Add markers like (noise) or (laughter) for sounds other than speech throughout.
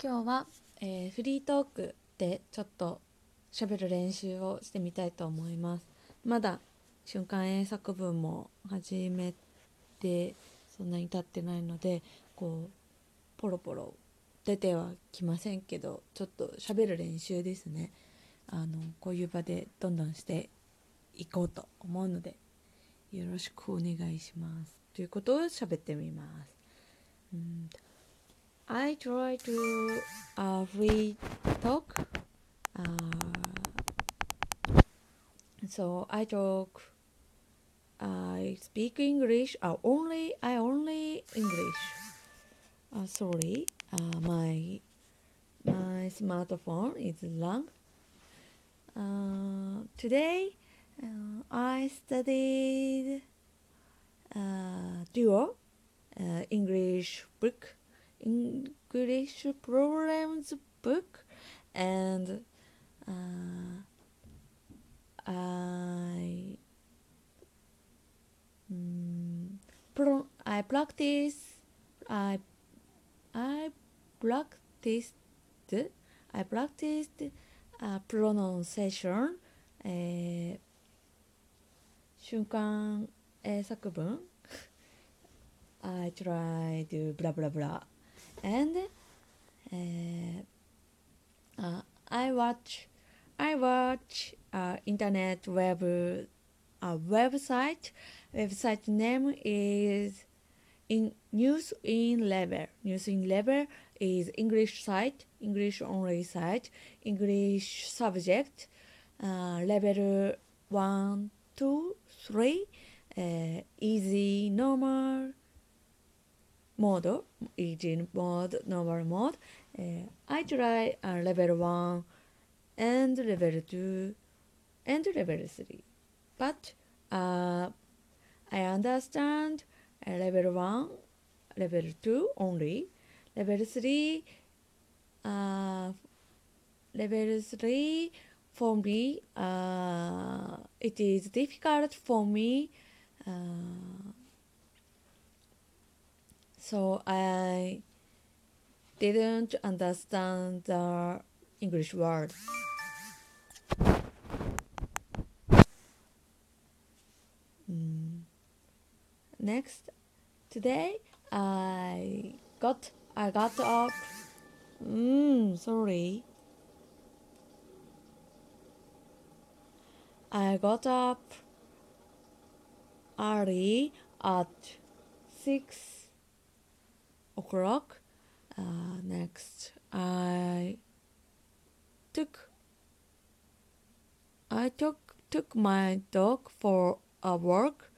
今日は、えーフリートークでちょっと喋る練習をしてみたいと思います。まだ瞬間英作文も始めてそんなに経ってないのでこうポロポロ出てはきませんけどちょっと喋る練習ですね。あのこういう場でどんどんしていこうと思うのでよろしくお願いします。ということを喋ってみます。うん。I try to uh, free talk. Uh, so I talk. I speak English. Uh, only I only English. Uh, sorry, uh, my my smartphone is long. Uh, today uh, I studied uh, duo uh, English book. English programs book and uh, I mm, pro- I practice I I practiced I practiced uh, pronunciation えー瞬間英作文 (laughs) I try to blah blah blah and uh, uh, I watch I watch uh, internet web uh, website. Website name is in news in level news in level is English site English only site English subject. Uh, level one two three uh, easy normal mode, easy mode, normal mode. Uh, I try uh, level 1 and level 2 and level 3. But uh, I understand uh, level 1, level 2 only. Level 3, uh, level 3 for me, uh, it is difficult for me. So I didn't understand the English word. Mm. Next, today I got I got up. Mm, sorry. I got up early at six o'clock. Uh, next, I took I took took my dog for a walk.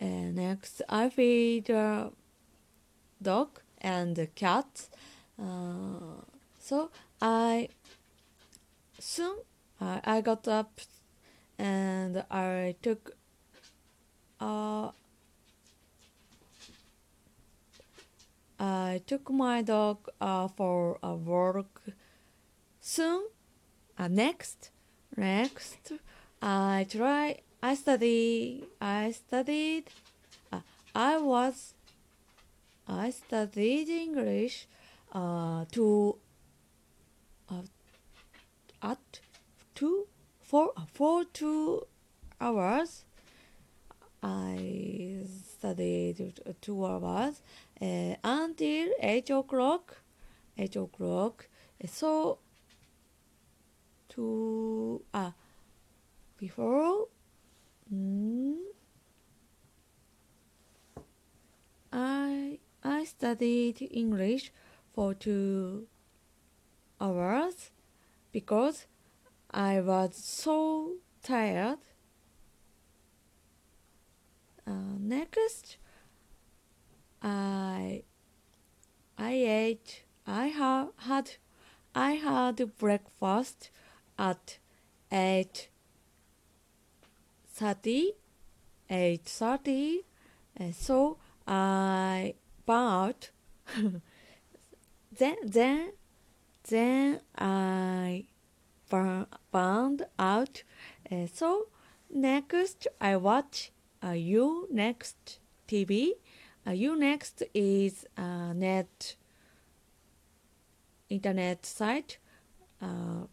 And next, I feed the dog and cat. Uh, so I soon I, I got up and I took uh, I took my dog uh, for a walk. Soon, uh, next, next, I try. I study. I studied. Uh, I was. I studied English. Uh, to. Uh, at two, four, uh, for two hours. I studied two hours uh, until eight o'clock. Eight o'clock. So to uh, before mm, I I studied English for two hours because I was so tired. Uh, next, I I ate. I ha- had I had breakfast at eight thirty. Eight thirty. So I bought. (laughs) then then then I burn, found out. So next I watch uh, U-NEXT TV. Uh, U-NEXT is uh, net internet site uh,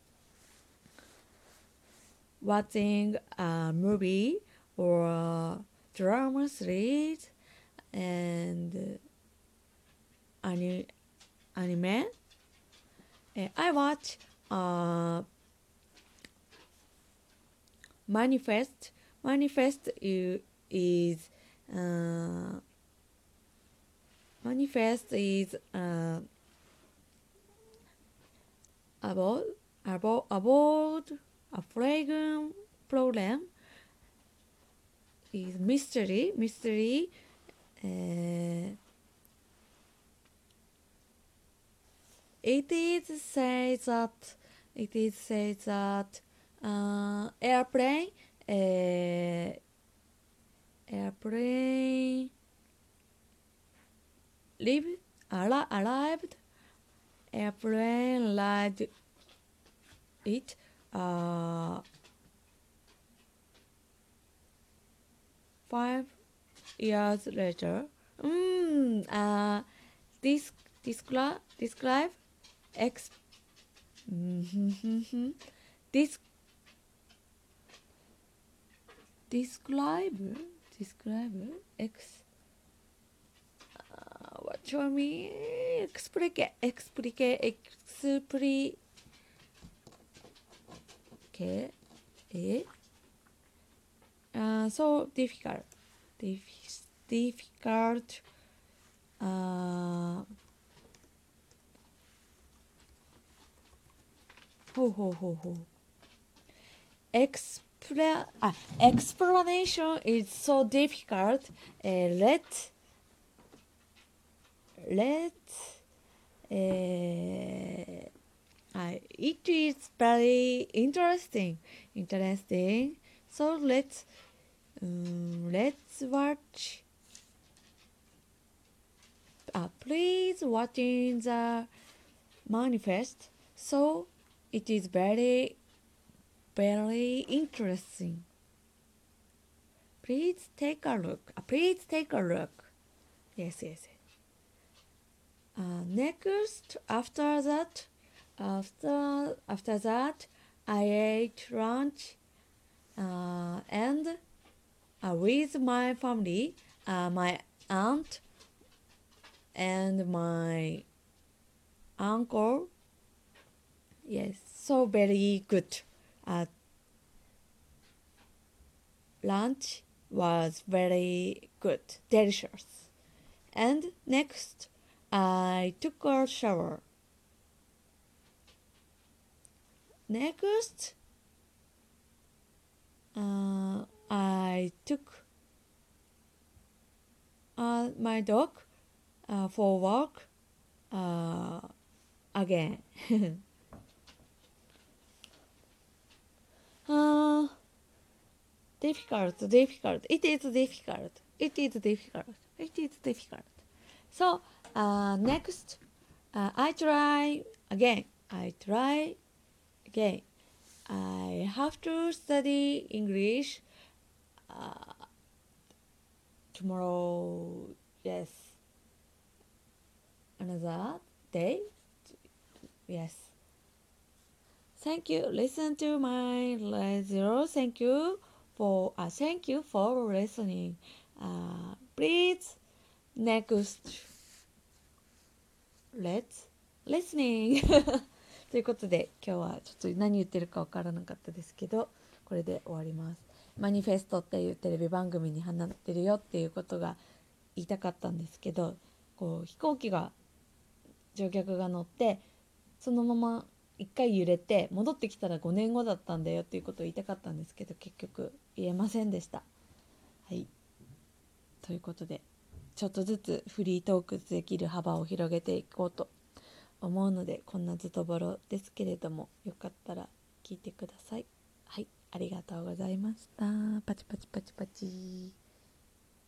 watching a movie or drama series and ani- anime. Uh, I watch uh, Manifest. Manifest is, uh, Manifest is uh, about about about a fragrance problem is mystery mystery uh, it is said that it is said that uh, airplane uh, airplane live arri- arrived airplane arrived it uh, five years later. Mm, uh, this describe describe ex (laughs) this describe describe ex uh, what you mean explicate explicate explicate okay uh, so difficult. Dif difficult uh, ho ho ho ho. Exp Pre- ah, explanation is so difficult. Uh, let let uh, uh, it is very interesting interesting. So let's um, let's watch. Uh, please watch in the manifest. So it is very very interesting. Please take a look. Uh, please take a look. Yes yes. Uh, next after that after after that i ate lunch uh, and uh, with my family uh, my aunt and my uncle. Yes so very good uh, lunch was very good. Delicious. And next i took a shower. Next uh, i took uh, my dog uh, for walk uh, again (laughs) uh, difficult difficult. It is difficult. It is difficult. It is difficult. So uh, next uh, i try again. I try again. I have to study english uh, tomorrow yes. Another day? Yes thank you. Listen to my zero thank you for uh, thank you for listening. Uh, please next. Let's listening. (laughs) ということで今日はちょっと何言ってるか分からなかったですけどこれで終わります。マニフェストっていうテレビ番組に放ってるよっていうことが言いたかったんですけどこう飛行機が乗客が乗ってそのまま一回揺れて戻ってきたら5年後だったんだよっていうことを言いたかったんですけど結局言えませんでした。はいということでちょっとずつフリートークできる幅を広げていこうと思うのでこんなズトボロですけれどもよかったら聞いてください。はいありがとうございました。パチパチパチパチ。